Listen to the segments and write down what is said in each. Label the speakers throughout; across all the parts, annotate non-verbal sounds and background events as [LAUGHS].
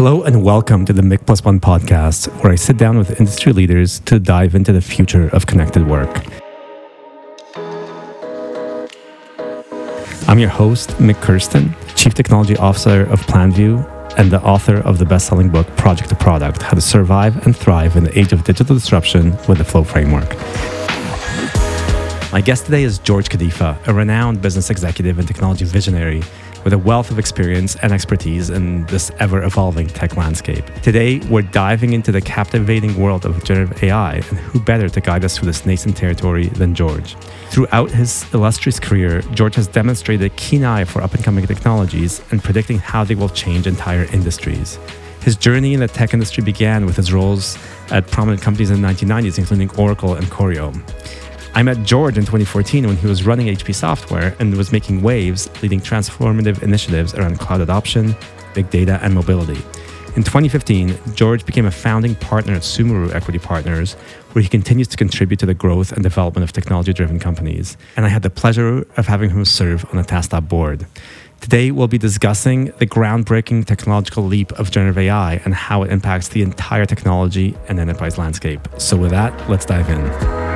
Speaker 1: Hello and welcome to the Mik Plus One podcast, where I sit down with industry leaders to dive into the future of connected work. I'm your host, Mik Kersten, Chief Technology Officer of PlanView and the author of the best selling book, Project to Product How to Survive and Thrive in the Age of Digital Disruption with the Flow Framework. My guest today is George Kadifa, a renowned business executive and technology visionary with a wealth of experience and expertise in this ever evolving tech landscape. Today, we're diving into the captivating world of generative AI, and who better to guide us through this nascent territory than George? Throughout his illustrious career, George has demonstrated a keen eye for up and coming technologies and predicting how they will change entire industries. His journey in the tech industry began with his roles at prominent companies in the 1990s, including Oracle and Corio. I met George in 2014 when he was running HP Software and was making waves, leading transformative initiatives around cloud adoption, big data, and mobility. In 2015, George became a founding partner at Sumeru Equity Partners, where he continues to contribute to the growth and development of technology driven companies. And I had the pleasure of having him serve on the TaskTop board. Today, we'll be discussing the groundbreaking technological leap of generative AI and how it impacts the entire technology and enterprise landscape. So, with that, let's dive in.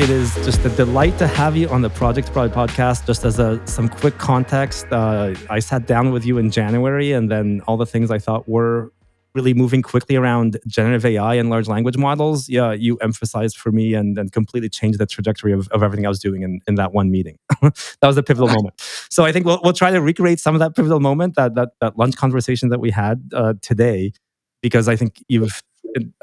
Speaker 1: It is just a delight to have you on the Project Product podcast. Just as a some quick context, uh, I sat down with you in January, and then all the things I thought were really moving quickly around generative AI and large language models. Yeah, you emphasized for me and then completely changed the trajectory of, of everything I was doing in, in that one meeting. [LAUGHS] that was a pivotal moment. So I think we'll, we'll try to recreate some of that pivotal moment, that that, that lunch conversation that we had uh, today, because I think you've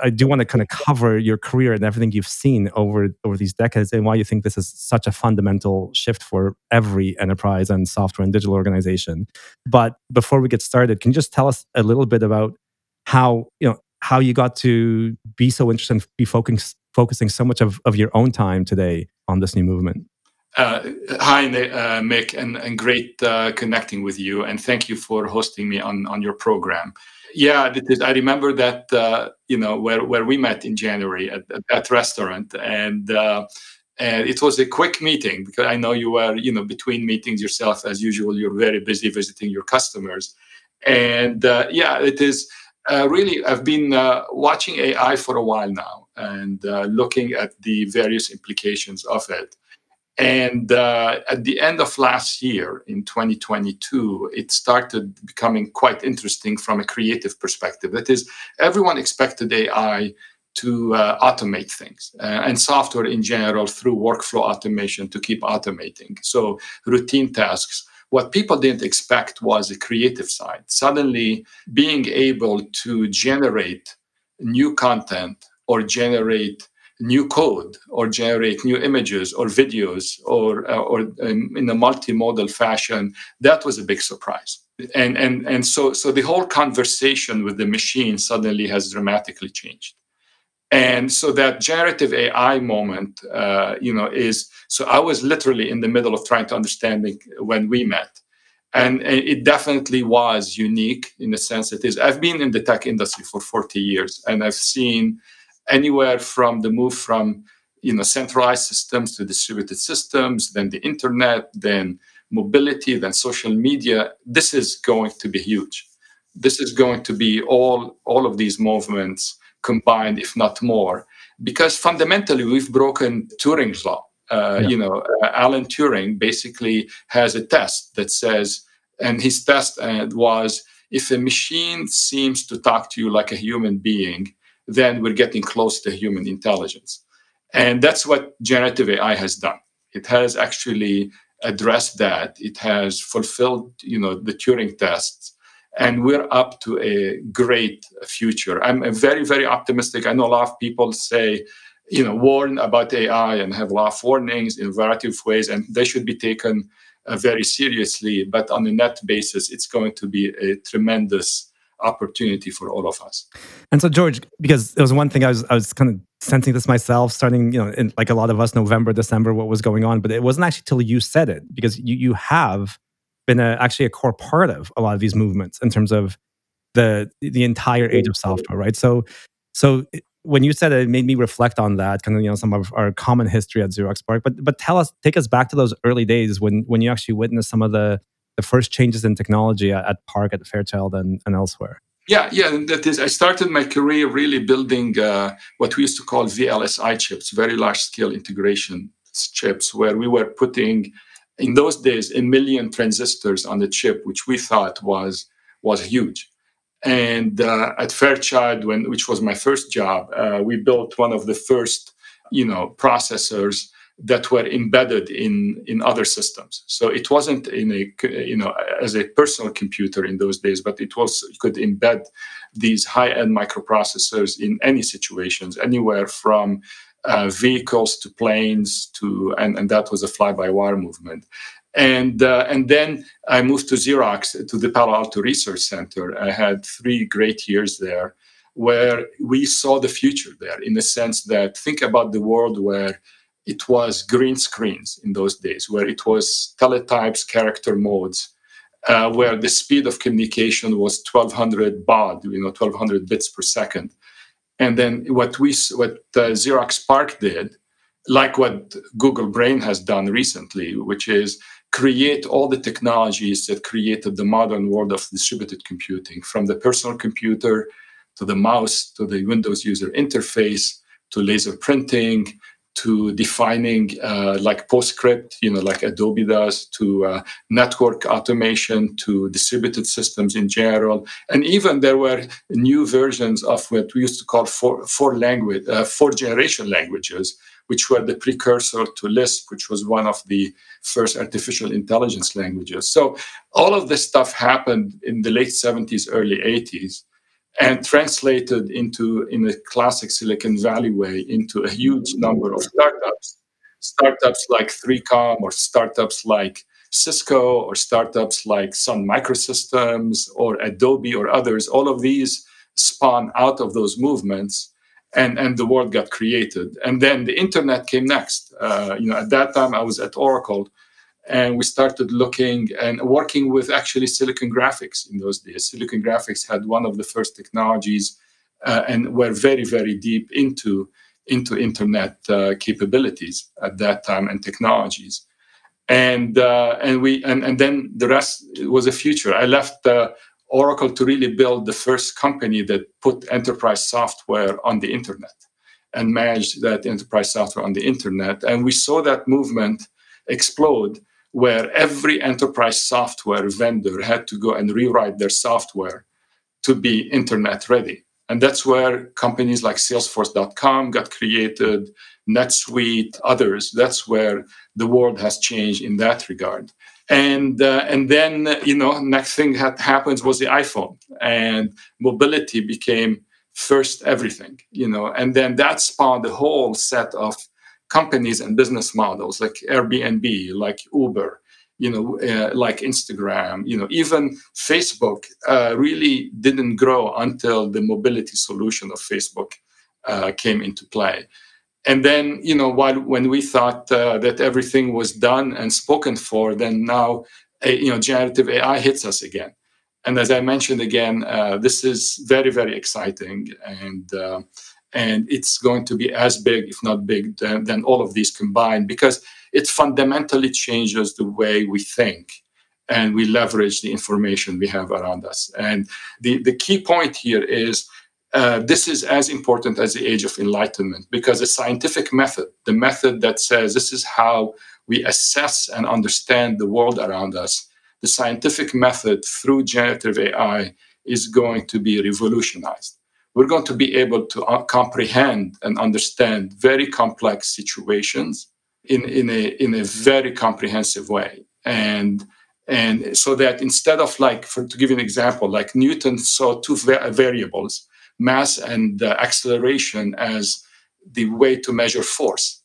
Speaker 1: I do want to kind of cover your career and everything you've seen over over these decades and why you think this is such a fundamental shift for every enterprise and software and digital organization. But before we get started, can you just tell us a little bit about how you know how you got to be so interested and be focusing focusing so much of, of your own time today on this new movement?
Speaker 2: Uh, hi, uh, Mik, and, great uh, connecting with you, and thank you for hosting me on your program yeah, I remember that you know where where we met in January at that restaurant, and it was a quick meeting because I know you were you know between meetings yourself as usual. You're very busy visiting your customers, and yeah, it is. Really, I've been watching AI for a while now and looking at the various implications of it. And uh, at the end of last year, in 2022, it started becoming quite interesting from a creative perspective. That is, everyone expected AI to uh, automate things uh, and software in general through workflow automation to keep automating. So, routine tasks. What people didn't expect was a creative side. Suddenly, being able to generate new content or generate new code or generate new images or videos or uh, or um, in a multimodal fashion that was a big surprise. And and and so so the whole conversation with the machine suddenly has dramatically changed. And so that generative ai moment uh, you know is so i was literally in the middle of trying to understand when we met. And it definitely was unique in the sense that is i've been in the tech industry for 40 years and i've seen anywhere from the move from you know centralized systems to distributed systems, then the internet, then mobility, then social media. This is going to be huge. This is going to be all all of these movements combined, if not more, because fundamentally we've broken Turing's law. Uh, yeah. You know, uh, Alan Turing basically has a test that says, and his test uh, was if a machine seems to talk to you like a human being, then we're getting close to human intelligence. And that's what generative AI has done. It has actually addressed that. It has fulfilled, you know, the Turing tests, and we're up to a great future. I'm very, very optimistic. I know a lot of people say, you know, warn about AI and have a lot of warnings in a variety of ways, and they should be taken uh, very seriously. But on a net basis, it's going to be a tremendous opportunity for all of us.
Speaker 1: And so, George, because it was one thing I was I was kind of sensing this myself, starting you know, in, like a lot of us, November, December, what was going on, but it wasn't actually till you said it because you you have been a, actually a core part of a lot of these movements in terms of the the entire age of software, right? So, so when you said it, it made me reflect on that kind of you know some of our common history at Xerox PARC. But but tell us, take us back to those early days when when you actually witnessed some of the the first changes in technology at, PARC, at Fairchild, and, and elsewhere.
Speaker 2: Yeah, yeah, that is. I started my career really building uh, what we used to call VLSI chips, very large scale integration chips, where we were putting, in those days, a million transistors on the chip, which we thought was was huge. And uh, at Fairchild, when which was my first job, uh, we built one of the first, you know, processors that were embedded in in other systems. So it wasn't in a you know as a personal computer in those days, but it was you could embed these high-end microprocessors in any situations, anywhere from uh, vehicles to planes to and, and that was a fly-by-wire movement. And uh, and then I moved to Xerox to the Palo Alto Research Center. I had three great years there, where we saw the future there in the sense that think about the world where it was green screens in those days, where it was teletypes, character modes, uh, where the speed of communication was 1200 baud, you know, 1200 bits per second. And then what we, what uh, Xerox PARC did, like what Google Brain has done recently, which is create all the technologies that created the modern world of distributed computing, from the personal computer to the mouse to the Windows user interface to laser printing to defining uh, like PostScript, you know, like Adobe does, to uh, network automation, to distributed systems in general, and even there were new versions of what we used to call four, four language, uh, four generation languages, which were the precursor to Lisp, which was one of the first artificial intelligence languages. So all of this stuff happened in the late 70s, early 80s and translated into in a classic silicon valley way into a huge number of startups. Startups like 3com or startups like cisco or startups like sun microsystems or adobe or others. All of these spawn out of those movements and and the world got created. And then the internet came next. Uh, you know at that time i was at oracle and we started looking and working with actually silicon graphics in those days. Silicon graphics had one of the first technologies uh, and were very very deep into into internet uh, capabilities at that time and technologies. And uh, and we and, and then the rest was a future. I left uh, oracle to really build the first company that put enterprise software on the internet and managed that enterprise software on the internet. And we saw that movement explode where every enterprise software vendor had to go and rewrite their software to be internet ready. And that's where companies like Salesforce.com got created, NetSuite, others. That's where the world has changed in that regard. And uh, and then you know next thing that happens was the iPhone and mobility became first everything. You know, and then that spawned a whole set of companies and business models like Airbnb, like Uber, you know, uh, like Instagram, you know, even Facebook uh, really didn't grow until the mobility solution of Facebook uh, came into play. And then, you know, while when we thought uh, that everything was done and spoken for, then now, you know, generative AI hits us again. And as I mentioned again, uh, this is very, very exciting. And uh, and it's going to be as big, if not big, than, than all of these combined because it fundamentally changes the way we think and we leverage the information we have around us. And the, the key point here is uh, this is as important as the age of enlightenment because the scientific method, the method that says this is how we assess and understand the world around us, the scientific method through generative AI is going to be revolutionized we're going to be able to uh, comprehend and understand very complex situations in, in, a, in a very comprehensive way. And, and so that instead of like, for, to give you an example, like Newton saw two va- variables, mass and uh, acceleration as the way to measure force.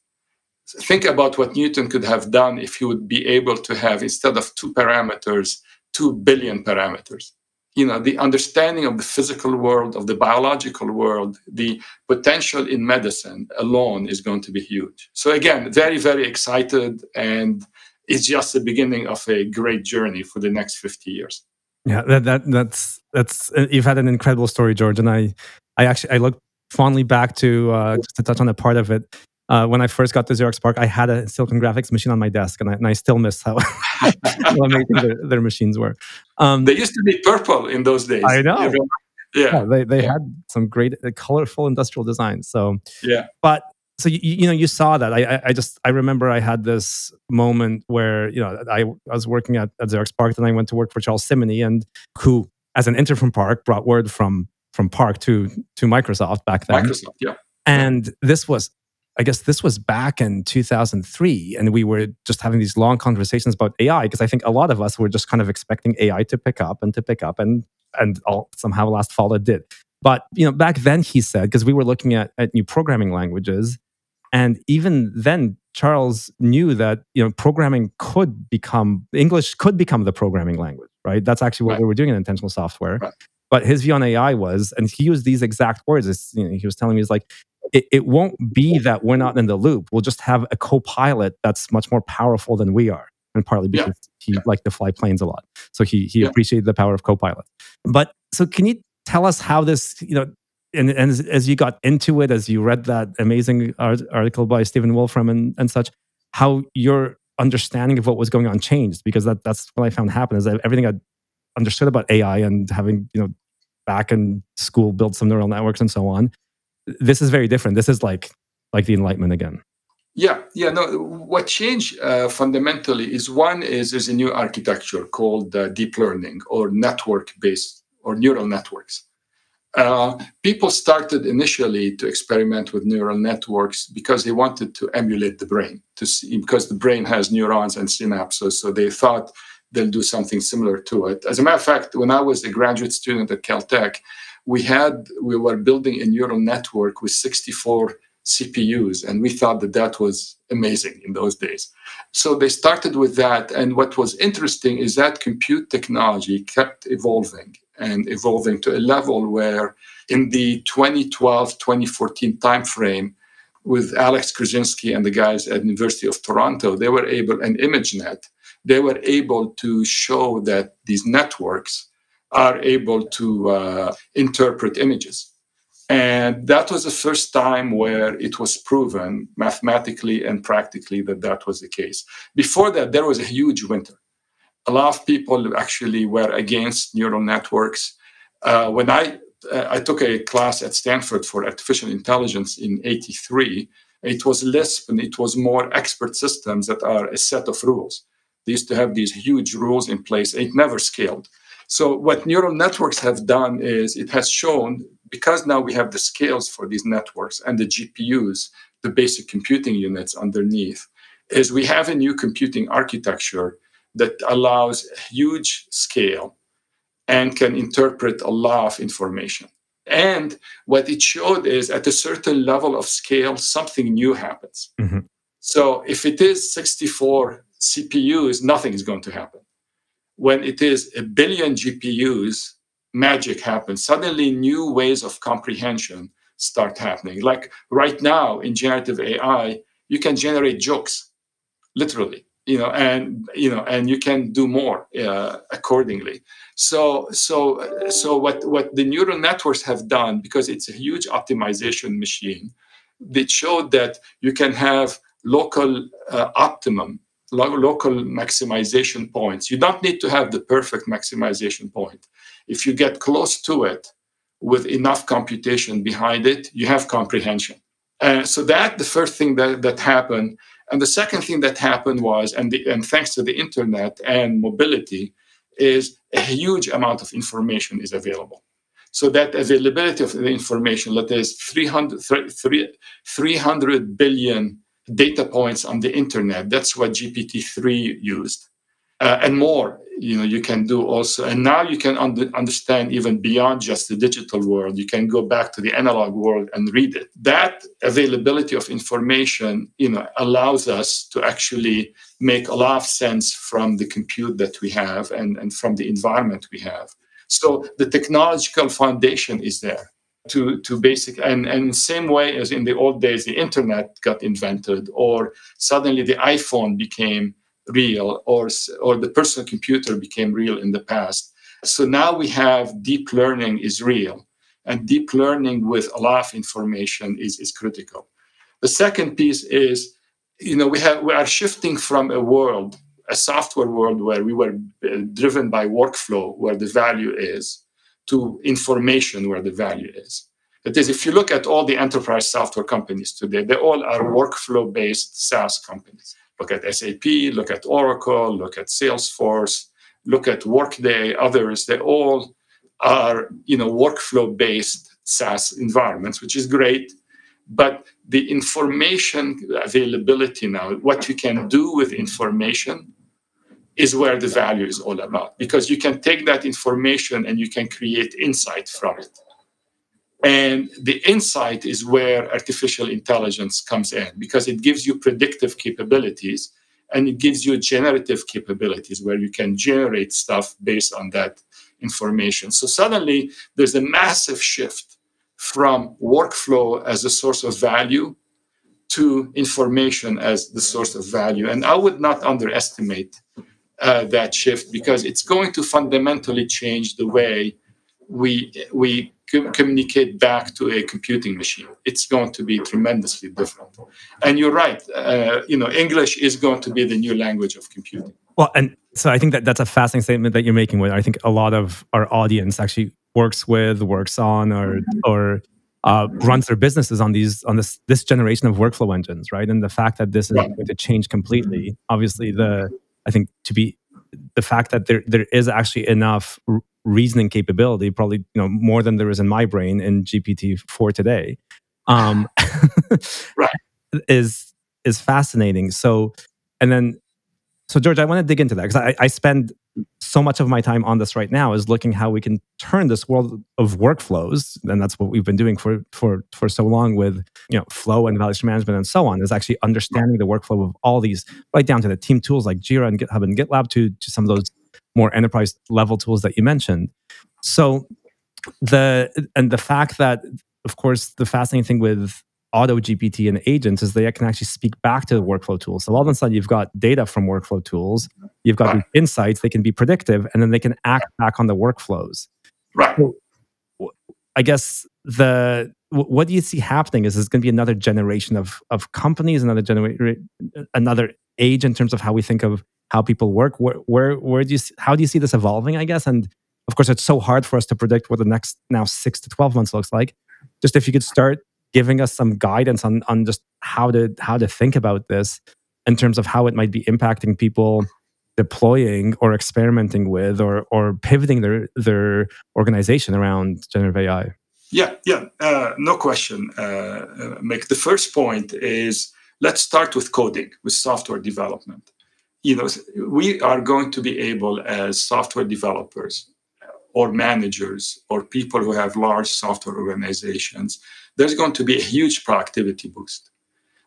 Speaker 2: Think about what Newton could have done if he would be able to have, instead of two parameters, two billion parameters you know the understanding of the physical world of the biological world the potential in medicine alone is going to be huge so again very very excited and it's just the beginning of a great journey for the next 50 years
Speaker 1: yeah that, that that's that's you've had an incredible story george and i i actually i look fondly back to uh, just to touch on a part of it. Uh, when I first got to Xerox PARC, I had a Silicon Graphics machine on my desk, and I, and I still miss how, [LAUGHS] how amazing their, their, machines were.
Speaker 2: Um, they used to be purple in those days.
Speaker 1: I know. Yeah. yeah. they, they yeah. had some great, uh, colorful industrial design. So,
Speaker 2: yeah.
Speaker 1: But so you, you know you saw that I, I just i remember i had this moment where you know i, I was working at, at xerox PARC and i went to work for charles Simonyi, and who as an intern from PARC brought word from from PARC to to microsoft back then
Speaker 2: microsoft yeah
Speaker 1: and this was i guess this was back in 2003 and we were just having these long conversations about ai because i think a lot of us were just kind of expecting ai to pick up and to pick up and and all, somehow last fall it did but you know, back then he said because we were looking at, at new programming languages, and even then, Charles knew that you know programming could become English could become the programming language, right? That's actually what right. we were doing in intentional software. Right. But his view on AI was, and he used these exact words. You know, he was telling me, he's like, it, it won't be that we're not in the loop. We'll just have a co-pilot that's much more powerful than we are, and partly because yeah. he yeah. liked to fly planes a lot, so he he yeah. appreciated the power of co-pilot. But so, can you tell us how this, you know, and, and as, as, you got into it, as you read that amazing art, article by Stephen Wolfram and, and such, how your understanding of what was going on changed because that that's what I found happened is that everything I understood about AI and having you know back in school built some neural networks and so on. This is very different. This is like like the Enlightenment again.
Speaker 2: Yeah, yeah. No, what changed uh, fundamentally is one is there's a new architecture called uh, deep learning or network based or neural networks. Uh, people started initially to experiment with neural networks because they wanted to emulate the brain to see because the brain has neurons and synapses so they thought they'll do something similar to it as a matter of fact when i was a graduate student at caltech we had we were building a neural network with 64 cpus and we thought that that was amazing in those days. So they started with that and what was interesting is that compute technology kept evolving and evolving to a level where in the 2012 2014 timeframe with alex Krizhevsky and the guys at university of toronto they were able and imagenet they were able to show that these networks are able to uh, interpret images and that was the first time where it was proven mathematically and practically that that was the case before that there was a huge winter a lot of people actually were against neural networks. Uh, when I uh, I took a class at Stanford for artificial intelligence in '83, it was Lisp and it was more expert systems that are a set of rules. They used to have these huge rules in place. It never scaled. So what neural networks have done is it has shown because now we have the scales for these networks and the GPUs, the basic computing units underneath, is we have a new computing architecture that allows huge scale and can interpret a lot of information. And what it showed is at a certain level of scale, something new happens. Mm-hmm. So if it is 64 CPUs, nothing is going to happen. When it is a billion GPUs, magic happens. Suddenly, new ways of comprehension start happening. Like right now in generative AI, you can generate jokes, literally you know and you know and you can do more uh, accordingly so so so what what the neural networks have done because it's a huge optimization machine they showed that you can have local uh, optimum lo- local maximization points. You don't need to have the perfect maximization point. If you get close to it with enough computation behind it you have comprehension. Uh, so that the first thing that, that happened and the second thing that happened was, and, the, and thanks to the internet and mobility, is a huge amount of information is available. So that availability of the information, let us 300, 300 billion data points on the internet. That's what GPT-3 used. Uh, and more you know you can do also and now you can under, understand even beyond just the digital world. You can go back to the analog world and read it. That availability of information you know allows us to actually make a lot of sense from the compute that we have and, and from the environment we have. So the technological foundation is there to to basic and and same way as in the old days the internet got invented or suddenly the iphone became real or, or the personal computer became real in the past. So now we have deep learning is real. and deep learning with a lot of information is, is critical. The second piece is, you know, we have we are shifting from a world, a software world where we were uh, driven by workflow, where the value is, to information, where the value is. That is, if you look at all the enterprise software companies today, they all are workflow-based SaaS companies. Look at SAP, look at Oracle, look at Salesforce, look at Workday, others. They all are, you know, workflow-based SaaS environments, which is great. But the information availability now, what you can do with information, is where the value is all about because you can take that information and you can create insight from it. And the insight is where artificial intelligence comes in because it gives you predictive capabilities and it gives you generative capabilities where you can generate stuff based on that information. So suddenly there's a massive shift from workflow as a source of value to information as the source of value. And I would not underestimate uh, that shift because it's going to fundamentally change the way we we communicate back to a computing machine. It's going to be tremendously different. And you're right. Uh, you know, English is going to be the new language of computing.
Speaker 1: Well, and so I think that that's a fascinating statement that you're making. With I think a lot of our audience actually works with, works on, or or uh, runs their businesses on these on this this generation of workflow engines, right? And the fact that this is right. going to change completely, obviously, the I think to be the fact that there there is actually enough reasoning capability, probably you know more than there is in my brain in GPT four today, um, [LAUGHS]
Speaker 2: right.
Speaker 1: is is fascinating. So, and then, so George, I want to dig into that because I, I spend so much of my time on this right now is looking how we can turn this world of workflows, and that's what we've been doing for for for so long with you know flow and validation management and so on, is actually understanding the workflow of all these, right down to the team tools like Jira and GitHub and GitLab to to some of those more enterprise level tools that you mentioned. So the and the fact that of course the fascinating thing with auto GPT and agents is they can actually speak back to the workflow tools. So all of a sudden you've got data from workflow tools, you've got right. insights, they can be predictive, and then they can act back on the workflows.
Speaker 2: Right. So,
Speaker 1: I guess the what do you see happening is there's going to be another generation of of companies, another generation, another age in terms of how we think of how people work where where where do you how do you see this evolving i guess and of course it's so hard for us to predict what the next now 6 to 12 months looks like just if you could start giving us some guidance on on just how to how to think about this in terms of how it might be impacting people deploying or experimenting with or or pivoting their their organization around generative AI.
Speaker 2: Yeah, yeah, uh, no question. Uh, uh, the first point is let's start with coding, with software development you know, we are going to be able as software developers or managers or people who have large software organizations, there's going to be a huge productivity boost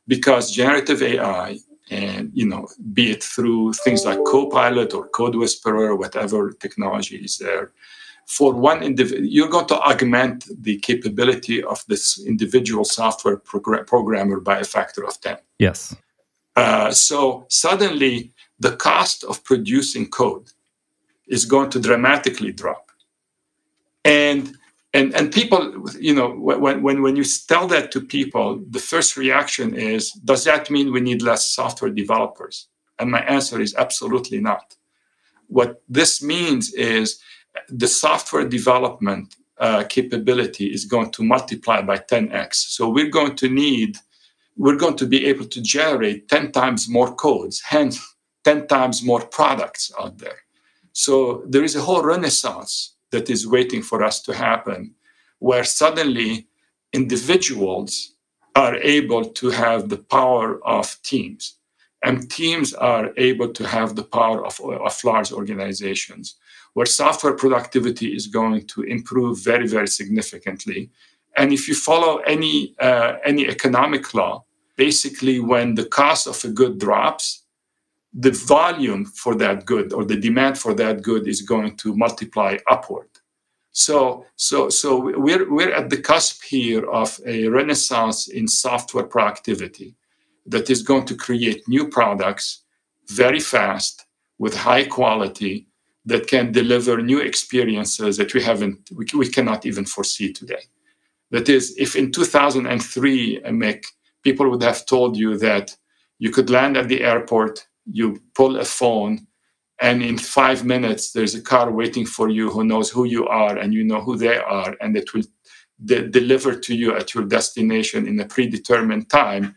Speaker 2: because generative AI and you know be it through things like copilot or CodeWhisperer or whatever technology is there for one individual you're going to augment the capability of this individual software progr- programmer by a factor of 10
Speaker 1: yes
Speaker 2: uh, so suddenly the cost of producing code is going to dramatically drop. And and and people, you know, when when when you tell that to people, the first reaction is, does that mean we need less software developers? And my answer is absolutely not. What this means is the software development uh, capability is going to multiply by 10x. So we're going to need, we're going to be able to generate 10 times more codes. Hence, 10 times more products out there. So there is a whole renaissance that is waiting for us to happen where suddenly individuals are able to have the power of teams. And teams are able to have the power of, of large organizations where software productivity is going to improve very very significantly. And if you follow any uh, any economic law basically when the cost of a good drops the volume for that good or the demand for that good is going to multiply upward. So, so, so we're, we're at the cusp here of a renaissance in software productivity that is going to create new products very fast with high quality that can deliver new experiences that we haven't, we, we cannot even foresee today. That is, if in 2003, Mik, people would have told you that you could land at the airport, you pull a phone, and in five minutes there's a car waiting for you who knows who you are and you know who they are, and it will de- deliver to you at your destination in a predetermined time.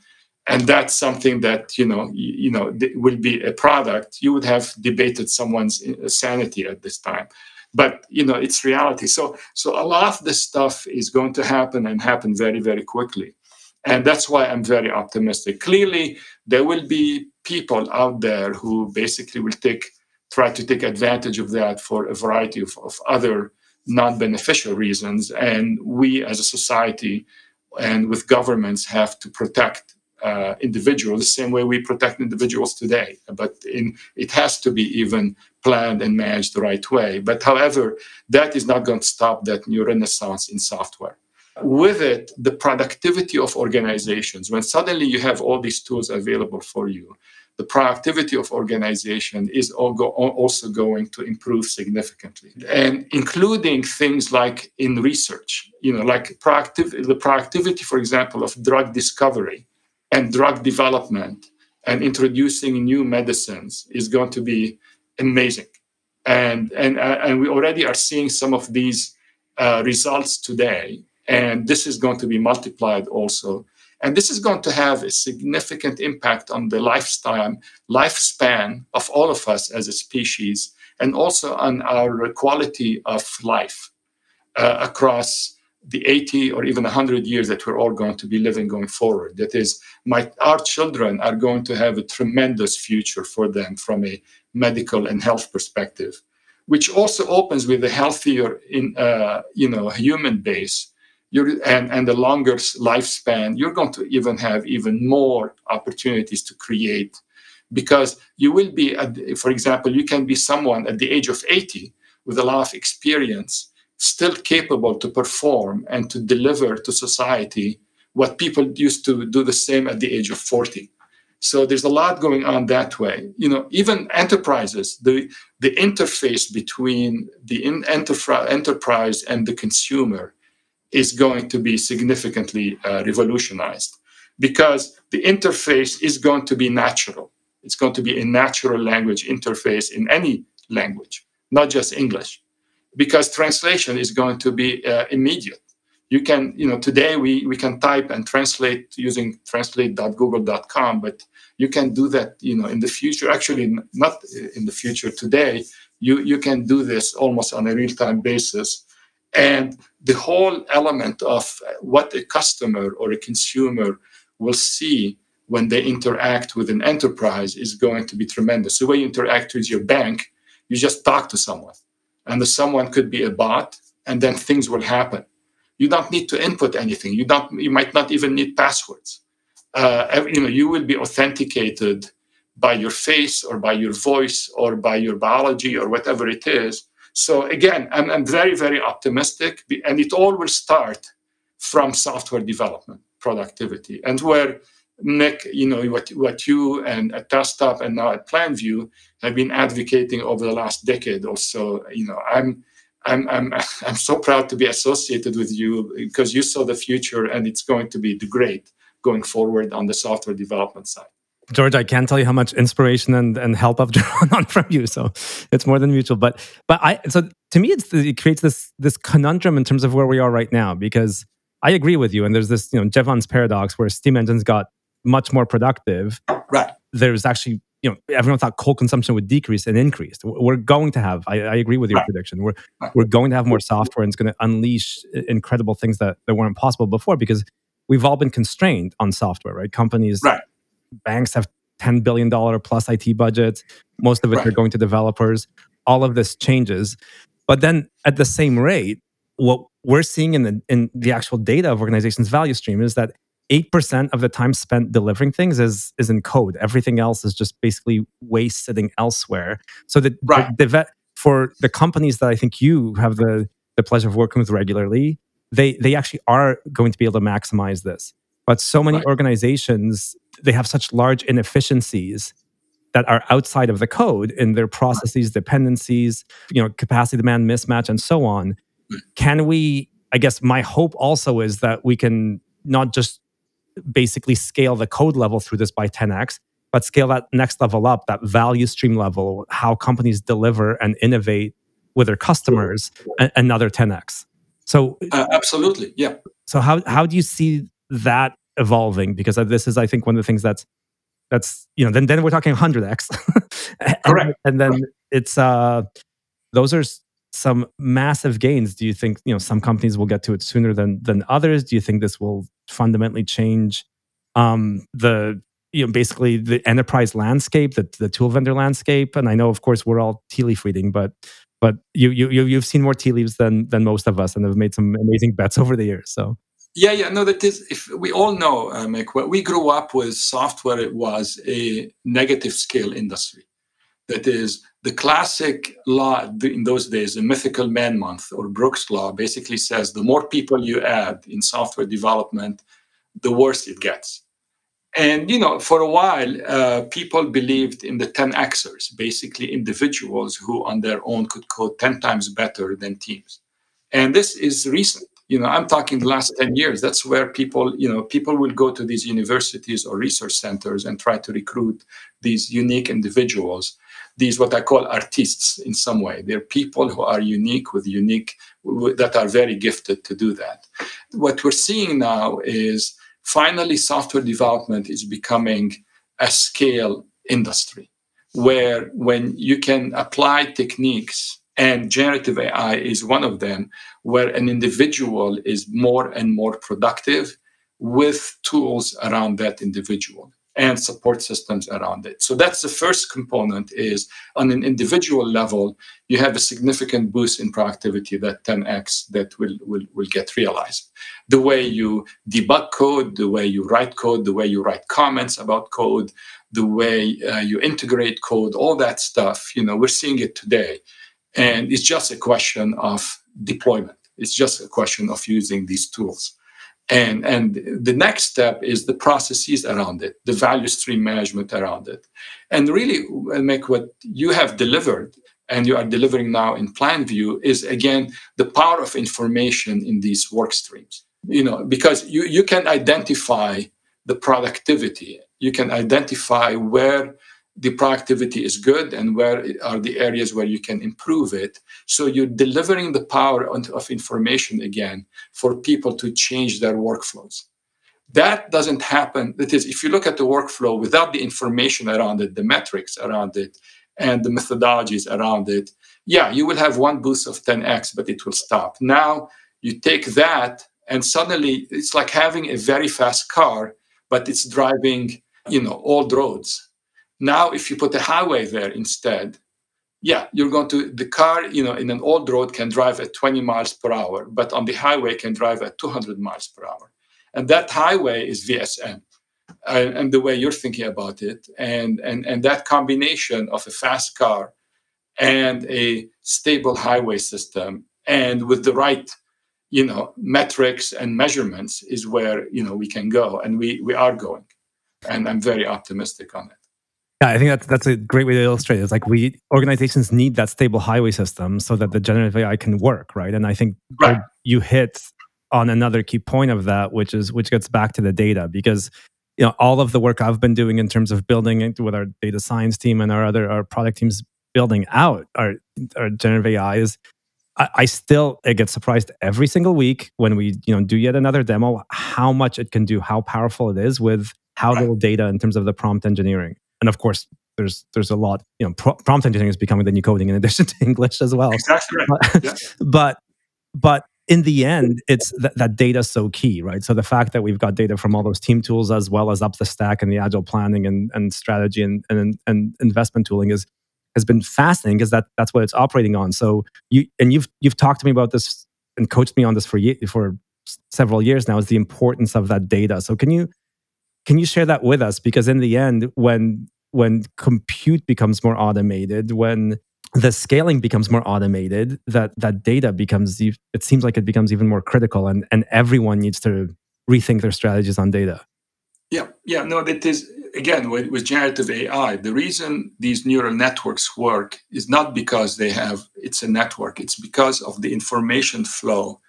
Speaker 2: And that's something that you know, you, know, will be a product. You would have debated someone's uh, sanity at this time but you know it's reality so so a lot of this stuff is going to happen and happen very very quickly and that's why i'm very optimistic clearly there will be people out there who basically will take try to take advantage of that for a variety of, of other non-beneficial reasons and we as a society and with governments have to protect uh, individuals the same way we protect individuals today. But in, it has to be even planned and managed the right way. But however, that is not going to stop that new renaissance in software. With it, the productivity of organizations, when suddenly you have all these tools available for you, the productivity of organization is also going to improve significantly and including things like in research you know like proactive the productivity for example of drug discovery and drug development and introducing new medicines is going to be amazing. And, and, uh, and we already are seeing some of these uh, results today. And this is going to be multiplied also. And this is going to have a significant impact on the lifestyle, lifespan of all of us as a species, and also on our quality of life uh, across the 80 or even 100 years that we're all going to be living going forward. That is, my our children are going to have a tremendous future for them from a medical and health perspective, which also opens with a healthier, in uh, you know, human base. You're, and, and the longer lifespan, you're going to even have even more opportunities to create. Because you will be, for example, you can be someone at the age of 80 with a lot of experience still capable to perform and to deliver to society what people used to do the same at the age of 40 so there's a lot going on that way. You know even enterprises the the interface between the in enterprise and the consumer is going to be significantly uh, revolutionized because the interface is going to be natural it's going to be a natural language interface in any language not just english because translation is going to be uh, immediate. You can, you know, today we, we can type and translate using translate.google.com, but you can do that, you know, in the future. Actually, not in the future today. You you can do this almost on a real-time basis, and the whole element of what a customer or a consumer will see when they interact with an enterprise is going to be tremendous. The way you interact with your bank, you just talk to someone. And the someone could be a bot and then things will happen. You don't need to input anything. You don't you might not even need passwords. Uh, you know you will be authenticated by your face or by your voice or by your biology or whatever it is so again I'm, I'm very very optimistic and it all will start from software development productivity and where Mik, you know, what, what you and at Tasktop and now at PlanView have been advocating over the last decade or so. You know, I'm, I'm, I'm, [LAUGHS] I'm so proud to be associated with you because you saw the future and it's going to be great going forward on the software development side.
Speaker 1: George, I can't tell you how much inspiration and, and help I've [LAUGHS] drawn on from you. So it's more than mutual. But but I so to me it's it creates this this conundrum in terms of where we are right now because I agree with you. And there's this you know Jevons paradox where steam engines got much more productive,
Speaker 2: right?
Speaker 1: There's actually, you know, everyone thought coal consumption would decrease and increased. We're going to have. I, I agree with your right. prediction. We're right. we're going to have more software, and it's going to unleash uh, incredible things that that weren't possible before because we've all been constrained on software, right? Companies,
Speaker 2: right.
Speaker 1: Banks have ten billion dollar plus IT budgets. Most of it right. are going to developers. All of this changes, but then at the same rate, what we're seeing in the in the actual data of organizations' value stream is that 8% of the time spent delivering things is is in code. Everything else is just basically waste sitting elsewhere. So the,
Speaker 2: right.
Speaker 1: the, the for the companies that I think you have the the pleasure of working with regularly, they they actually are going to be able to maximize this. But so many right. organizations they have such large inefficiencies that are outside of the code in their processes, dependencies, you know, capacity demand mismatch, and so on. Can we? I guess my hope also is that we can not just basically scale the code level through this by 10x, but scale that next level up, that value stream level, how companies deliver and innovate with their customers, another 10x. So
Speaker 2: uh, absolutely, yeah.
Speaker 1: So how how do you see that evolving? Because this is, I think, one of the things that's that's you know then then we're talking 100x, [LAUGHS]
Speaker 2: correct,
Speaker 1: and, and then it's uh those are some massive gains. Do you think you know some companies will get to it sooner than than others? Do you think this will fundamentally change um, the you know basically the enterprise landscape, the the tool vendor landscape? And I know, of course, we're all tea leaf reading, but but you you you've seen more tea leaves than than most of us, and have made some amazing bets [LAUGHS] over the years. So.
Speaker 2: Yeah, yeah, no, that is. If we all know, uh, we grew up with software. It was a negative scale industry. That is, the classic law in those days, the mythical man month or Brooks law, basically says the more people you add in software development, the worse it gets. And you know, for a while, uh, people believed in the 10xers, basically individuals who on their own could code 10 times better than teams. And this is recent. You know, I'm talking the last 10 years. That's where people, you know, people will go to these universities or research centers and try to recruit these unique individuals these what I call artists in some way. They're people who are unique with unique that are very gifted to do that. What we're seeing now is finally software development is becoming a scale industry where when you can apply techniques and generative AI is one of them where an individual is more and more productive with tools around that individual and support systems around it. So that's the first component is on an individual level, you have a significant boost in productivity that 10x that will, will, will get realized. The way you debug code, the way you write code, the way you write comments about code, the way uh, you integrate code, all that stuff, you know, we're seeing it today. And it's just a question of deployment. It's just a question of using these tools. And, and the next step is the processes around it, the value stream management around it. And really, uh, Mik what you have delivered and you are delivering now in Planview is again the power of information in these work streams. You know, because you, you can identify the productivity, you can identify where the productivity is good and where are the areas where you can improve it. So you're delivering the power of information again for people to change their workflows. That doesn't happen. That is, if you look at the workflow without the information around it, the metrics around it, and the methodologies around it, yeah, you will have one boost of 10x, but it will stop. Now you take that, and suddenly it's like having a very fast car, but it's driving, you know, old roads now, if you put a highway there instead, yeah, you're going to the car, you know, in an old road can drive at 20 miles per hour, but on the highway can drive at 200 miles per hour. And that highway is VSM. And, and the way you're thinking about it, and, and and that combination of a fast car and a stable highway system, and with the right, you know, metrics and measurements, is where you know we can go, and we we are going, and I'm very optimistic on it.
Speaker 1: Yeah, I think that's that's a great way to illustrate it. It's like we organizations need that stable highway system so that the generative AI can work, right? And I think right. you hit on another key point of that, which is which gets back to the data because you know all of the work I've been doing in terms of building it with our data science team and our other our product teams building out our our generative AI is I, I still I get surprised every single week when we you know do yet another demo how much it can do, how powerful it is with how right. little data in terms of the prompt engineering and of course there's there's a lot you know pro- prompt engineering is becoming the new coding in addition to [LAUGHS] english as well
Speaker 2: exactly right.
Speaker 1: but, yeah. but but in the end it's th- that data is so key right so the fact that we've got data from all those team tools as well as up the stack and the agile planning and, and strategy and, and, and investment tooling is has been fascinating because that that's what it's operating on so you and you've you've talked to me about this and coached me on this for for several years now is the importance of that data so can you can you share that with us? Because in the end, when when compute becomes more automated, when the scaling becomes more automated, that that data becomes it seems like it becomes even more critical, and and everyone needs to rethink their strategies on data.
Speaker 2: Yeah, yeah, no, that is again with, with generative AI. The reason these neural networks work is not because they have it's a network. It's because of the information flow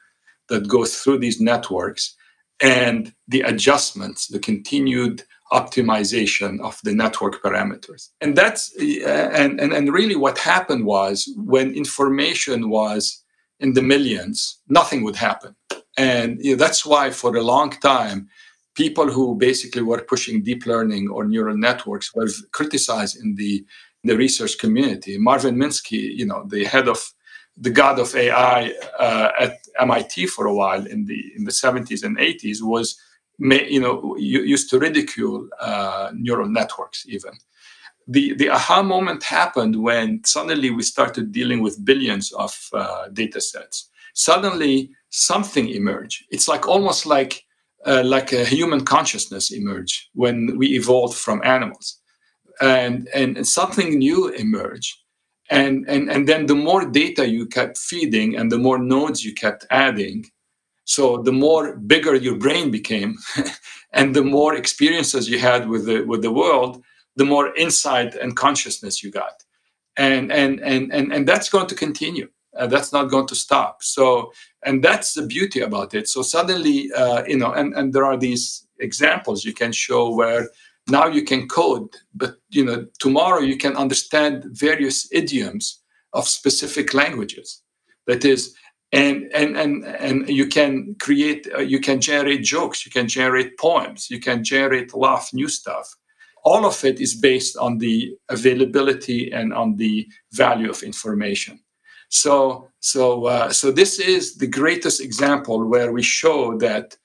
Speaker 2: that goes through these networks and the adjustments, the continued optimization of the network parameters. And that's and, and, and really what happened was when information was in the millions, nothing would happen. And you know, that's why for a long time, people who basically were pushing deep learning or neural networks were criticized in the, the research community. Marvin Minsky, you know, the head of the god of AI uh, at MIT for a while in the in the 70s and 80s was you know used to ridicule uh, neural networks even. The the aha moment happened when suddenly we started dealing with billions of uh, data sets. Suddenly something emerged. It's like almost like uh, like a human consciousness emerged when we evolved from animals. And and something new emerged and and and then the more data you kept feeding and the more nodes you kept adding so the more bigger your brain became, [LAUGHS] and the more experiences you had with the with the world, the more insight and consciousness you got, and and and and, and that's going to continue. Uh, that's not going to stop. So and that's the beauty about it. So suddenly, uh, you know, and and there are these examples you can show where now you can code, but you know tomorrow you can understand various idioms of specific languages. That is, and and and and you can create uh, you can generate jokes you can generate poems you can generate laugh new stuff all of it is based on the availability and on the value of information so so uh, so this is the greatest example where we show that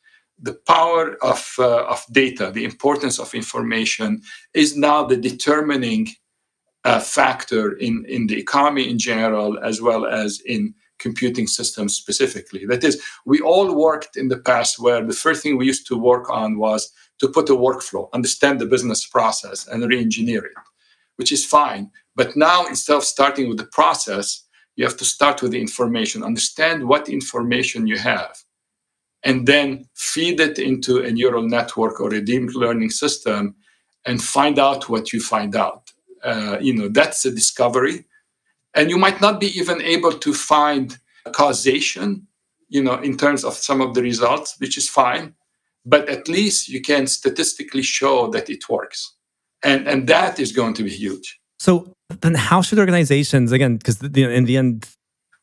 Speaker 2: the power of uh, of data the importance of information is now the determining uh, factor in in the economy in general as well as in computing systems specifically. That is, we all worked in the past where the first thing we used to work on was to put a workflow, understand the business process, and re engineer it, which is fine. But now, instead of starting with the process, you have to start with the information, understand what information you have, and then feed it into a neural network or a deep learning system and find out what you find out. Uh, you know, that's a discovery. And you might not be even able to find causation you know in terms of some of the results which is fine but at least you can statistically show that it works. And and that is going to be huge.
Speaker 1: So then how should organizations again because in the end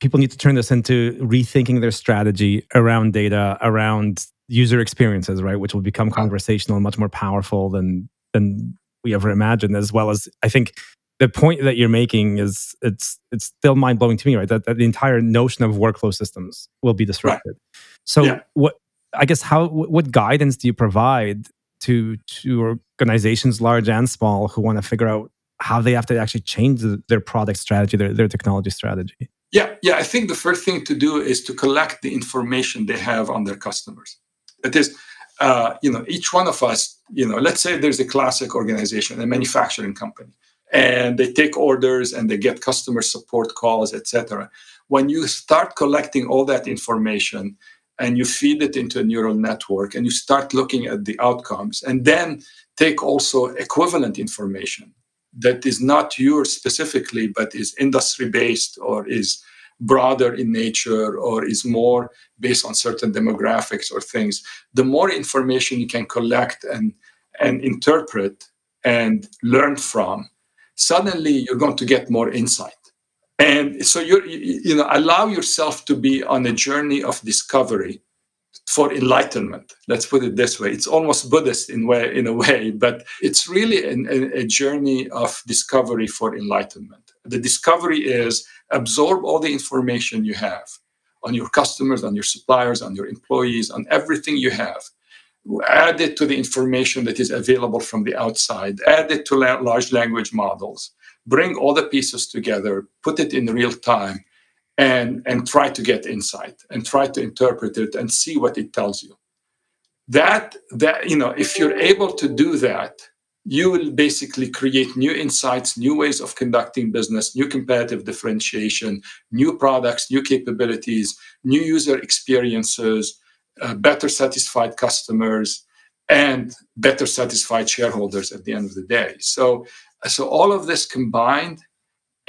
Speaker 1: people need to turn this into rethinking their strategy around data around user experiences right which will become conversational and much more powerful than than we ever imagined as well as i think the point that you're making is it's it's still mind blowing to me, right? That, that the entire notion of workflow systems will be disrupted. Right. So yeah. what I guess how what guidance do you provide to to organizations large and small who want to figure out how they have to actually change the, their product strategy, their, their technology strategy?
Speaker 2: Yeah, yeah. I think the first thing to do is to collect the information they have on their customers. That is, uh, you know, each one of us, you know, let's say there's a classic organization, a manufacturing company and they take orders and they get customer support calls etc when you start collecting all that information and you feed it into a neural network and you start looking at the outcomes and then take also equivalent information that is not yours specifically but is industry based or is broader in nature or is more based on certain demographics or things the more information you can collect and and interpret and learn from suddenly you're going to get more insight. And so you you know allow yourself to be on a journey of discovery for enlightenment. Let's put it this way. It's almost buddhist in way in a way but it's really an, a, journey of discovery for enlightenment. The discovery is absorb all the information you have on your customers on your suppliers on your employees on everything you have. Add it to the information that is available from the outside, add it to la- large language models, bring all the pieces together, put it in real time, and, and try to get insight and try to interpret it and see what it tells you. That, that, you know, if you're able to do that, you will basically create new insights, new ways of conducting business, new competitive differentiation, new products, new capabilities, new user experiences, uh, better satisfied customers, and better satisfied shareholders at the end of the day. So, so all of this combined,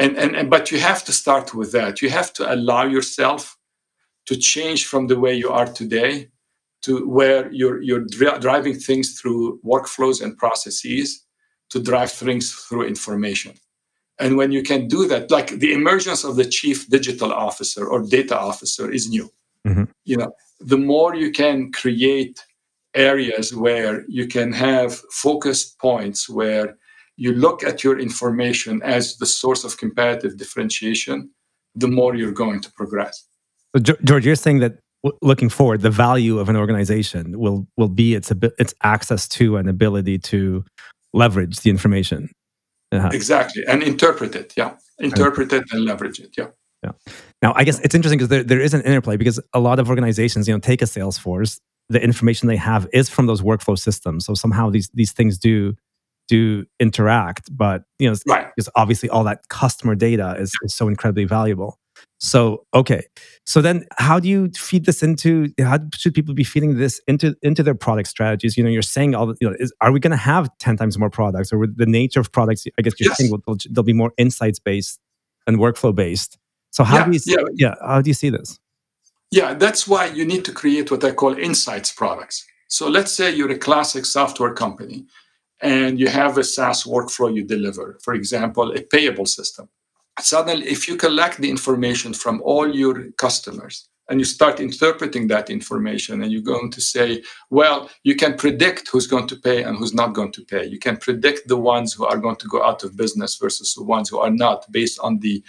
Speaker 2: and, and, and but you have to start with that. You have to allow yourself to change from the way you are today to where you're you're dri- driving things through workflows and processes to drive things through information. And when you can do that, like the emergence of the chief digital officer or data officer is new. Mm-hmm. You know, the more you can create areas where you can have focused points where you look at your information as the source of competitive differentiation, the more you're going to progress.
Speaker 1: So, George, you're saying that looking forward, the value of an organization will will be its its access to and ability to leverage the information.
Speaker 2: Uh-huh. Exactly, and interpret it. Yeah, interpret it and leverage it. Yeah.
Speaker 1: Yeah. Now, I guess it's interesting because there, there is an interplay because a lot of organizations, you know, take a Salesforce, the information they have is from those workflow systems. So somehow these these things do do interact, but you know, right. because obviously all that customer data is, is so incredibly valuable. So okay, so then how do you feed this into? How should people be feeding this into into their product strategies? You know, you're saying all the, you know, is, are we going to have ten times more products, or with the nature of products? I guess you're yes. saying they'll, they'll be more insights based and workflow based. So how yeah, do you see, yeah. yeah how do you see this?
Speaker 2: Yeah, that's why you need to create what I call insights products. So let's say you're a classic software company and you have a SaaS workflow you deliver, for example, a payable system. Suddenly, if you collect the information from all your customers and you start interpreting that information and you're going to say, well, you can predict who's going to pay and who's not going to pay. You can predict the ones who are going to go out of business versus the ones who are not based on the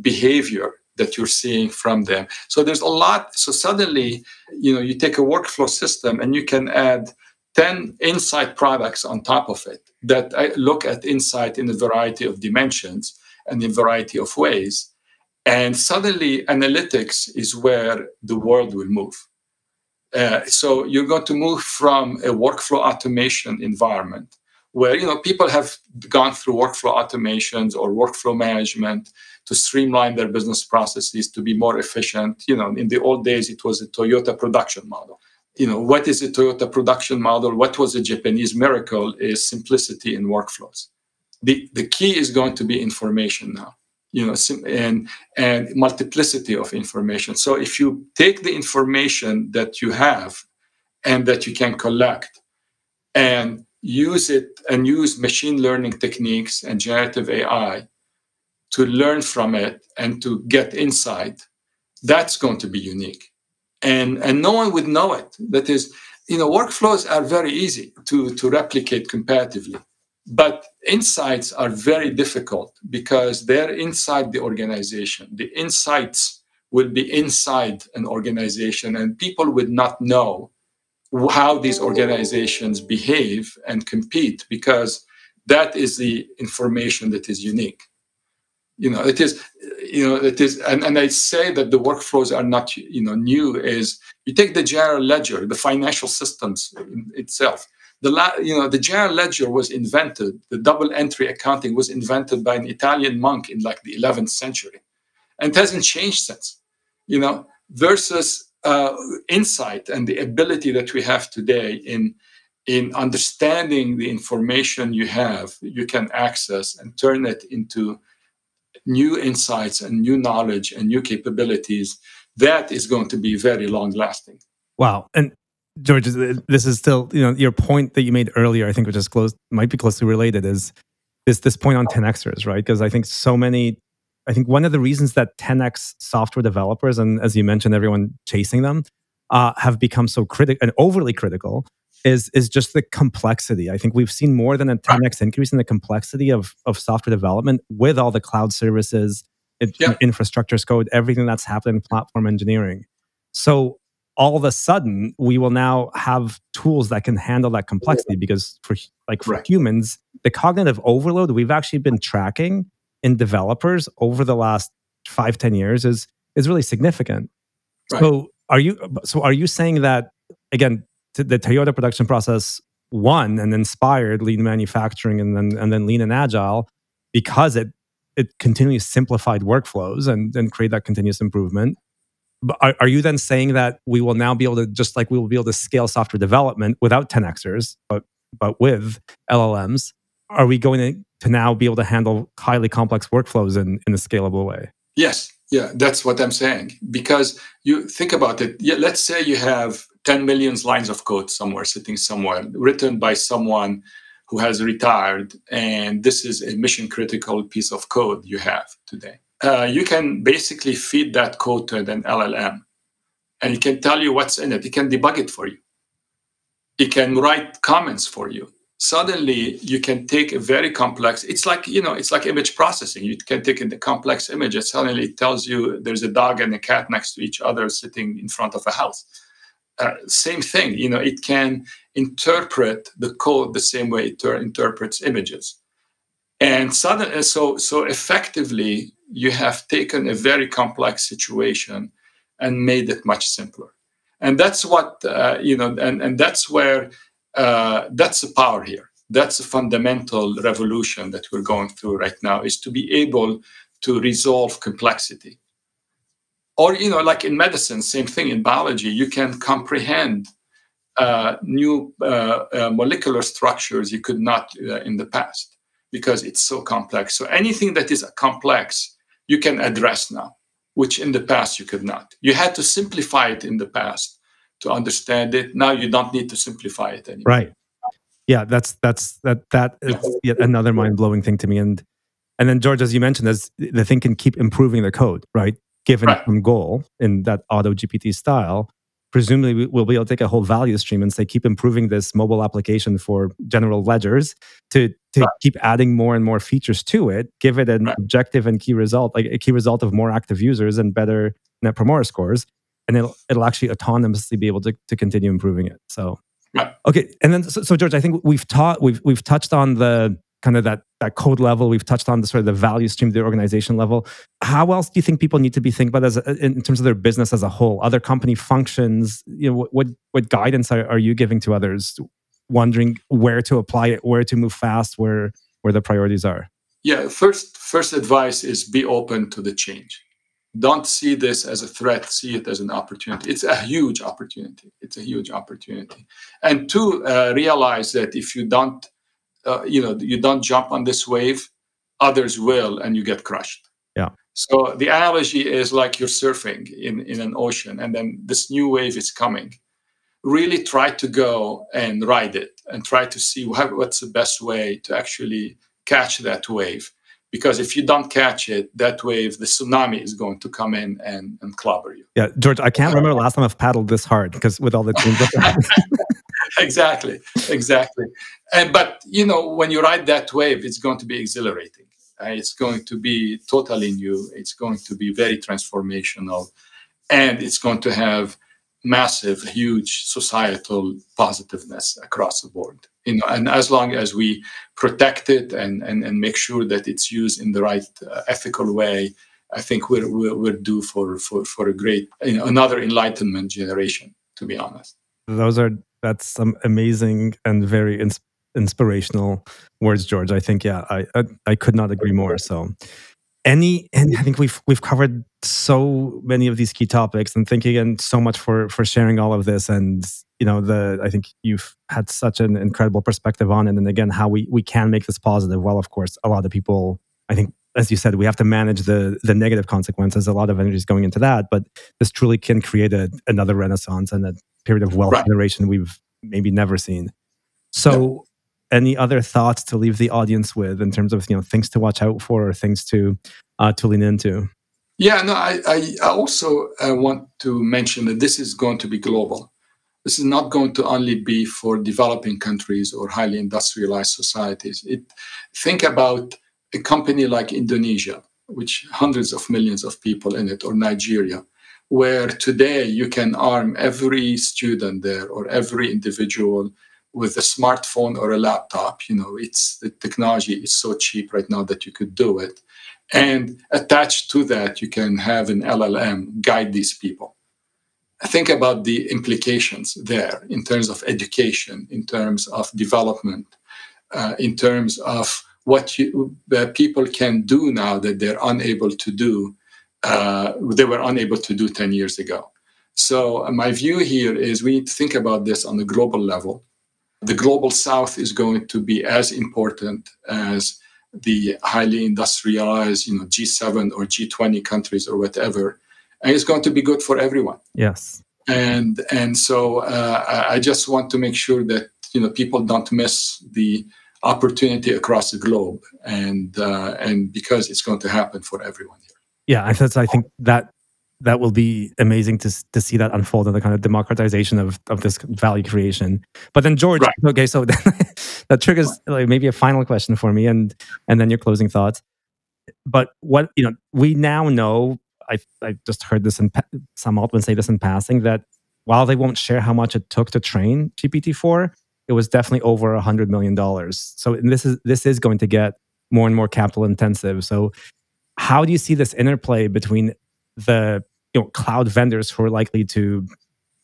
Speaker 2: behavior that you're seeing from them. So there's a lot. So suddenly, you know, you take a workflow system and you can add 10 insight products on top of it that look at insight in a variety of dimensions and in a variety of ways. And suddenly, analytics is where the world will move. Uh, so you're going to move from a workflow automation environment where you know people have gone through workflow automations or workflow management to streamline their business processes to be more efficient you know in the old days it was a toyota production model you know what is a toyota production model? What was a japanese miracle? Is simplicity in workflows. The, the key is going to be information now you know and and multiplicity of information. So if you take the information that you have and that you can collect and use it and use machine learning techniques and generative AI to learn from it and to get insight, that's going to be unique. And, and no one would know it. That is, you know, workflows are very easy to, to replicate comparatively, but insights are very difficult because they're inside the organization. The insights will be inside an organization, and people would not know how these organizations behave and compete because that is the information that is unique you know it is you know it is and, and i say that the workflows are not you know new is you take the general ledger the financial systems itself. The la, you know the general ledger was invented the double entry accounting was invented by an italian monk in like the 11th century. And it hasn't changed since you know versus uh, insight and the ability that we have today in in understanding the information you have you can access and turn it into new insights and new knowledge and new capabilities that is going to be very long lasting
Speaker 1: wow. And george this is still you know your point that you made earlier i think which is close might be closely related is this this point on 10xers right? Because i think so many I think one of the reasons that 10x software developers and as you mentioned, everyone chasing them uh, have become so critical and overly critical is is just the complexity. I think we've seen more than a 10x increase in the complexity of of software development with all the cloud services, yeah. infrastructure as code, everything that's happening in platform engineering. So all of a sudden, we will now have tools that can handle that complexity because for like for right. humans, the cognitive overload we've actually been tracking in developers over the last five ten years is is really significant. Right. So are you so are you saying that again the Toyota production process won and inspired lean manufacturing and then and then lean and agile because it it continually simplified workflows and and create that continuous improvement. are, are you then saying that we will now be able to just like we will be able to scale software development without 10xers, but but with LLMs? Are we going to, to now be able to handle highly complex workflows in, in a scalable way?
Speaker 2: Yes, yeah, that's what I'm saying. Because you think about it. Yeah, let's say you have 10 million lines of code somewhere sitting somewhere, written by someone who has retired, and this is a mission critical piece of code you have today. Uh, you can basically feed that code to an LLM, and it can tell you what's in it. It can debug it for you. It can write comments for you suddenly you can take a very complex it's like you know it's like image processing you can take in a complex image and suddenly it tells you there's a dog and a cat next to each other sitting in front of a house uh, same thing you know it can interpret the code the same way it ter- interprets images and suddenly so so effectively you have taken a very complex situation and made it much simpler and that's what uh, you know and, and that's where uh, that's the power here. That's a fundamental revolution that we're going through right now is to be able to resolve complexity. Or, you know, like in medicine, same thing in biology, you can comprehend uh, new uh, uh, molecular structures you could not uh, in the past because it's so complex. So anything that is complex, you can address now, which in the past you could not. You had to simplify it in the past to understand it. Now you don't need to simplify it anymore.
Speaker 1: Right. Yeah, that's that's that that is yet another mind blowing thing to me. And and then George, as you mentioned, as the thing can keep improving the code, right? Given right. some goal in that auto GPT style, presumably we'll be able to take a whole value stream and say keep improving this mobile application for general ledgers to to right. keep adding more and more features to it give it an right. objective and key result like a key result of more active users and better net promoter scores and it'll it'll actually autonomously be able to, to continue improving it. So okay, and then so, so George, I think we've taught we've we've touched on the kind of that that code level. We've touched on the sort of the value stream, the organization level. How else do you think people need to be thinking about as in terms of their business as a whole, other company functions? You know, what what guidance are, are you giving to others? Wondering where to apply it, where to move fast, where where the priorities are.
Speaker 2: Yeah, first first advice is be open to the change don't see this as a threat see it as an opportunity it's a huge opportunity it's a huge opportunity and two uh, realize that if you don't uh, you know you don't jump on this wave others will and you get crushed
Speaker 1: yeah
Speaker 2: so the analogy is like you're surfing in in an ocean and then this new wave is coming really try to go and ride it and try to see what's the best way to actually catch that wave because if you don't catch it, that wave, the tsunami is going to come in and, and clobber you.
Speaker 1: Yeah, George, I can't remember the last time I've paddled this hard because with all the teams. [LAUGHS] [LAUGHS]
Speaker 2: exactly, exactly. And but you know, when you ride that wave, it's going to be exhilarating. Uh, it's going to be totally new. It's going to be very transformational, and it's going to have massive, huge societal positiveness across the board. You know, and as long as we protect it and and, and make sure that it's used in the right uh, ethical way, I think we're, we're, we're due for for for a great you know, another enlightenment generation. To be honest,
Speaker 1: those are that's some amazing and very ins- inspirational words, George. I think yeah, I, I I could not agree more. So any and i think we've we've covered so many of these key topics and thank you again so much for for sharing all of this. And you know the i think you've had such an incredible perspective on it. And again how we we can make this positive. Well of course a lot of people i think as you said we have to manage the the negative consequences. A lot of energy is going into that. But this truly can create a, another renaissance and a period of wealth right. generation we've maybe never seen so any other thoughts to leave the audience with in terms of you know things to watch out for or things to uh, to lean into?
Speaker 2: Yeah, no, I, I, also uh, want to mention that this is going to be global. This is not going to only be for developing countries or highly industrialized societies. It, think about a company like Indonesia, which hundreds of millions of people in it, or Nigeria, where today you can arm every student there or every individual with a smartphone or a laptop. You know it's the technology is so cheap right now that you could do it. And attached to that you can have an llm guide these people. Think about the implications there in terms of education in terms of development uh, in terms of what you, uh, people can do now that they're unable to do uh, they were unable to do 10 years ago. So, uh, my view here is we need to think about this on the global level. The global south is going to be as important as the highly industrialized, you know, G7 or G20 countries or whatever. And it's going to be good for everyone.
Speaker 1: Yes.
Speaker 2: And and so uh, I just want to make sure that you know people don't miss the opportunity across the globe, and uh, and because it's going to happen for everyone.
Speaker 1: Yeah, I think I think that that will be amazing to to see that unfold and the kind of democratization of of this value creation. But then George, right. okay, so [LAUGHS] that triggers like maybe a final question for me, and and then your closing thoughts. But what you know, we now know. I I just heard this in Sam Altman say this in passing that while they won't share how much it took to train GPT four, it was definitely over a hundred million dollars. So this is this is going to get more and more capital intensive. So how do you see this interplay between the you know cloud vendors who are likely to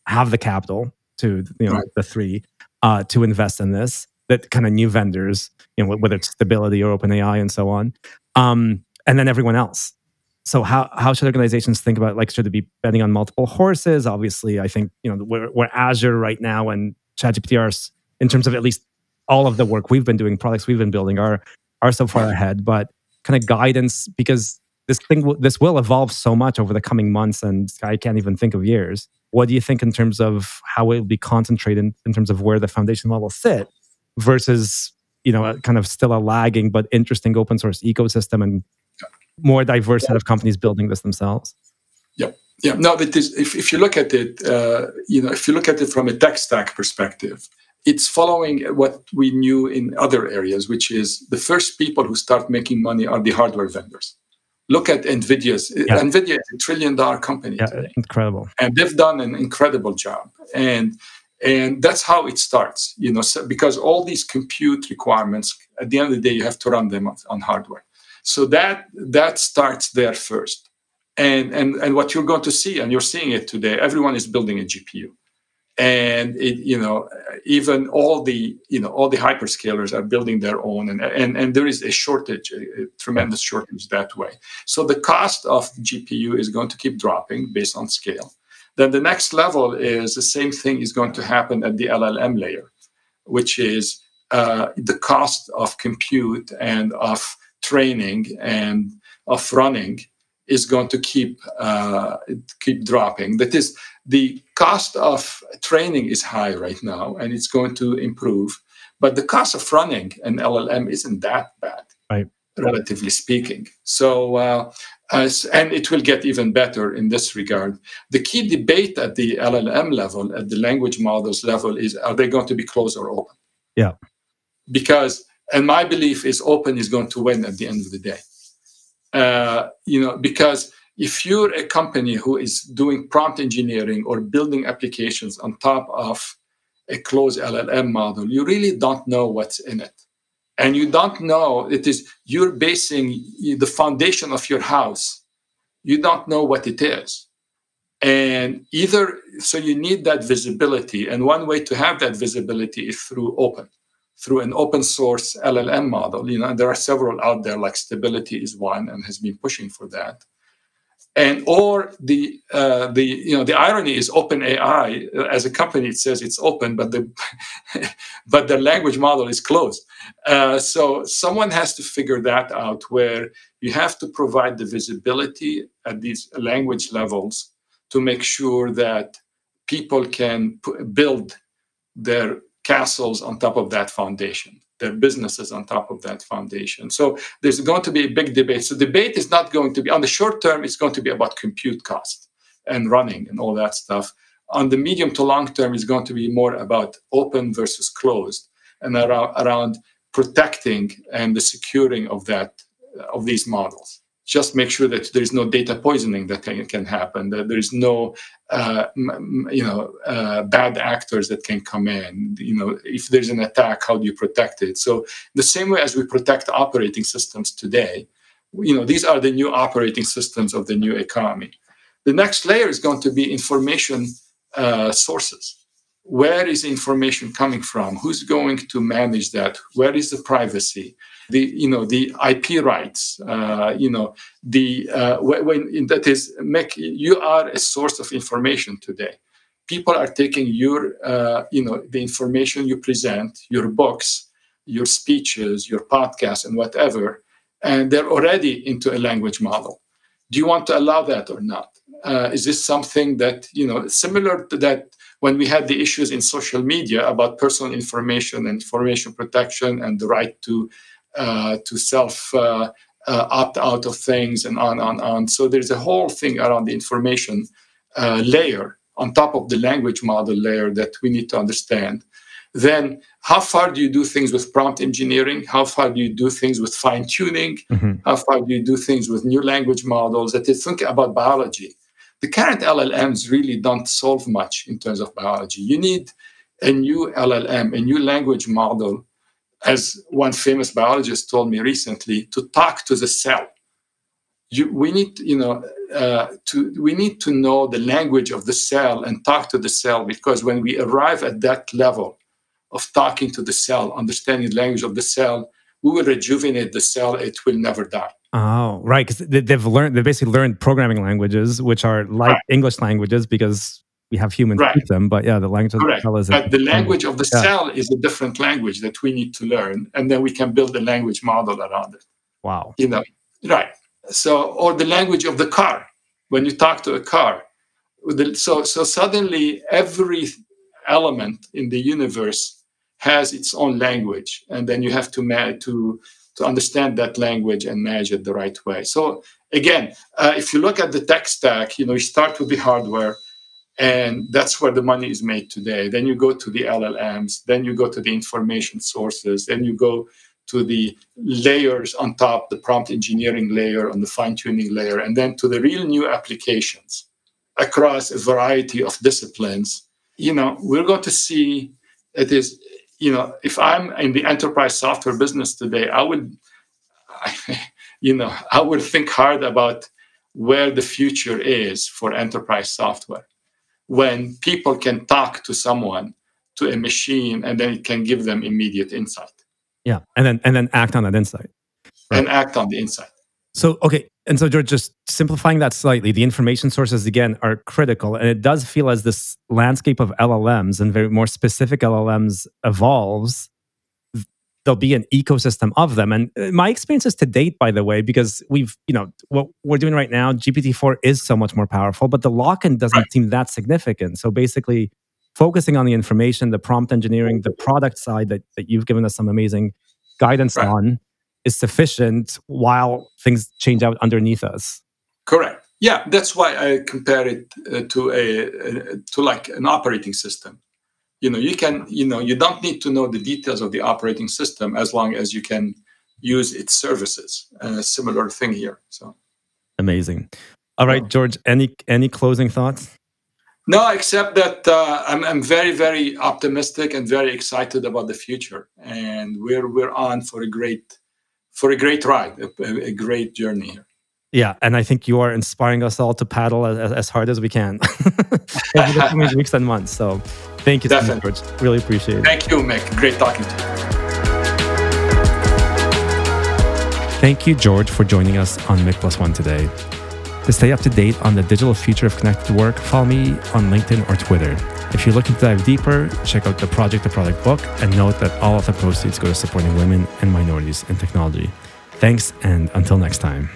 Speaker 1: have the capital to you know right. the three uh, to invest in this that kind of new vendors you know whether it's stability or openai and so on um, and then everyone else. So how, how should organizations think about like should they be betting on multiple horses? Obviously i think you know we're, we're azure right now and chatgpt are in terms of at least all of the work we've been doing products we've been building are are so far ahead but kind of guidance because this thing this will evolve so much over the coming months and i can't even think of years. What do you think in terms of how it will be concentrated in, terms of where the foundation model sit versus you know kind of still a lagging but interesting open source ecosystem and more diverse set of companies building this themselves?
Speaker 2: Yeah yeah. No it is if, if you look at it uh, you know if you look at it from a tech stack perspective it's following what we knew in other areas which is the first people who start making money are the hardware vendors. Look at nvidia's yeah. nvidia is a trillion dollar company
Speaker 1: yeah, today. incredible.
Speaker 2: And they've done an incredible job. And and that's how it starts you know so because all these compute requirements at the end of the day you have to run them on, on hardware. So that that starts there first. And and and what you're going to see and you're seeing it today everyone is building a gpu and it, you know even all the you know all the hyperscalers are building their own and and, and there is a shortage a, a tremendous shortage that way so the cost of gpu is going to keep dropping based on scale then the next level is the same thing is going to happen at the llm layer which is uh, the cost of compute and of training and of running is going to keep uh, keep dropping. That is, the cost of training is high right now, and it's going to improve. But the cost of running an LLM isn't that bad,
Speaker 1: right?
Speaker 2: Relatively speaking. So, uh, as, and it will get even better in this regard. The key debate at the LLM level, at the language models level, is are they going to be closed or open?
Speaker 1: Yeah.
Speaker 2: Because, and my belief is open is going to win at the end of the day. Uh, you know, because if you're a company who is doing prompt engineering or building applications on top of a closed LLM model, you really don't know what's in it. And you don't know it is you're basing the foundation of your house. You don't know what it is. And either so you need that visibility. And one way to have that visibility is through open through an open source LLM model. You know, there are several out there, like Stability is one, and has been pushing for that. And or the uh, the you know the irony is OpenAI uh, as a company it says it's open, but the [LAUGHS] but the language model is closed. Uh, so someone has to figure that out, where you have to provide the visibility at these language levels to make sure that people can p- build their castles on top of that foundation their businesses on top of that foundation. So there's going to be a big debate. So debate is not going to be on the short term it's going to be about compute cost and running and all that stuff. On the medium to long term it's going to be more about open versus closed and around, around protecting and the securing of that of these models just make sure that there is no data poisoning that can, can happen, that there is no, uh, you know, uh, bad actors that can come in. You know, if there's an attack, how do you protect it? So the same way as we protect operating systems today, you know, these are the new operating systems of the new economy. The next layer is going to be information uh, sources. Where is information coming from? Who's going to manage that? Where is the privacy? The you know the IP rights, uh, you know the uh, when that is make you are a source of information today. People are taking your uh, you know the information you present, your books, your speeches, your podcasts, and whatever, and they're already into a language model. Do you want to allow that or not? Uh, is this something that you know similar to that when we had the issues in social media about personal information and information protection and the right to to self uh, uh, opt out of things and on on on. So there's a whole thing around the information layer on top of the language model layer that we need to understand. Then, how far do you do things with prompt engineering? How far do you do things with fine tuning? Mm-hmm. How far do you do things with new language models? that is think about biology. The current LLMs really don't solve much in terms of biology. You need a new LLM, a new language model as one famous biologist told me recently, to talk to the cell. You, we need, you know, uh, to we need to know the language of the cell and talk to the cell because when we arrive at that level of talking to the cell, understanding the language of the cell, we will rejuvenate the cell. It will never die.
Speaker 1: Oh, right. Because they've learned, they basically learned programming languages, which are like right. English languages, because we have humans right. them. But yeah, the language of
Speaker 2: Correct. the cell is. But the language of the yeah. cell is a different language that we need to learn, and then we can build a language model around it.
Speaker 1: Wow.
Speaker 2: You know, right? So, or the language of the car. When you talk to a car, so so suddenly every element in the universe has its own language, and then you have to ma- to to understand that language and manage it the right way. So again, uh, if you look at the tech stack, you know, you start with the hardware and that's where the money is made today. Then you go to the LLMs, then you go to the information sources, then you go to the layers on top, the prompt engineering layer, on the fine tuning layer, and then to the real new applications across a variety of disciplines. You know, we're going to see it is, you know, if I'm in the enterprise software business today, I would, [LAUGHS] you know, I would think hard about where the future is for enterprise software when people can talk to someone to a machine and then it can give them immediate insight.
Speaker 1: Yeah and then and then act on that insight.
Speaker 2: Right? and act on the insight.
Speaker 1: So okay and so george just simplifying that slightly the information sources again are critical and it does feel as this landscape of llms and very more specific llms evolves there'll be an ecosystem of them. And uh, my experiences to date, by the way, because we've, you know, what we're doing right now, GPT-4 is so much more powerful, but the lock-in doesn't right. seem that significant. So basically, focusing on the information, the prompt engineering, the product side that, that you've given us some amazing guidance right. on is sufficient while things change out underneath us.
Speaker 2: Correct. Yeah, that's why I compare it uh, to a, a to like an operating system you know you can you know you don't need to know the details of the operating system as long as you can use its services. A similar thing here so.
Speaker 1: Amazing. All right george any any closing thoughts?
Speaker 2: No except that uh, I'm, I'm very very optimistic and very excited about the future. And we're we're on for a great for a great ride a, a great journey here.
Speaker 1: Yeah, and I think you are inspiring us all to paddle as, as hard as we can. [LAUGHS] Over the coming weeks and months. So Thank you Definitely. so much, Really appreciate it.
Speaker 2: Thank you, Mik. Great talking to you.
Speaker 1: Thank you, George, for joining us on Mik Plus One today. To stay up to date on the digital future of connected work, follow me on LinkedIn or Twitter. If you're looking to dive deeper, check out the Project to Product book and note that all of the proceeds go to supporting women and minorities in technology. Thanks, and until next time.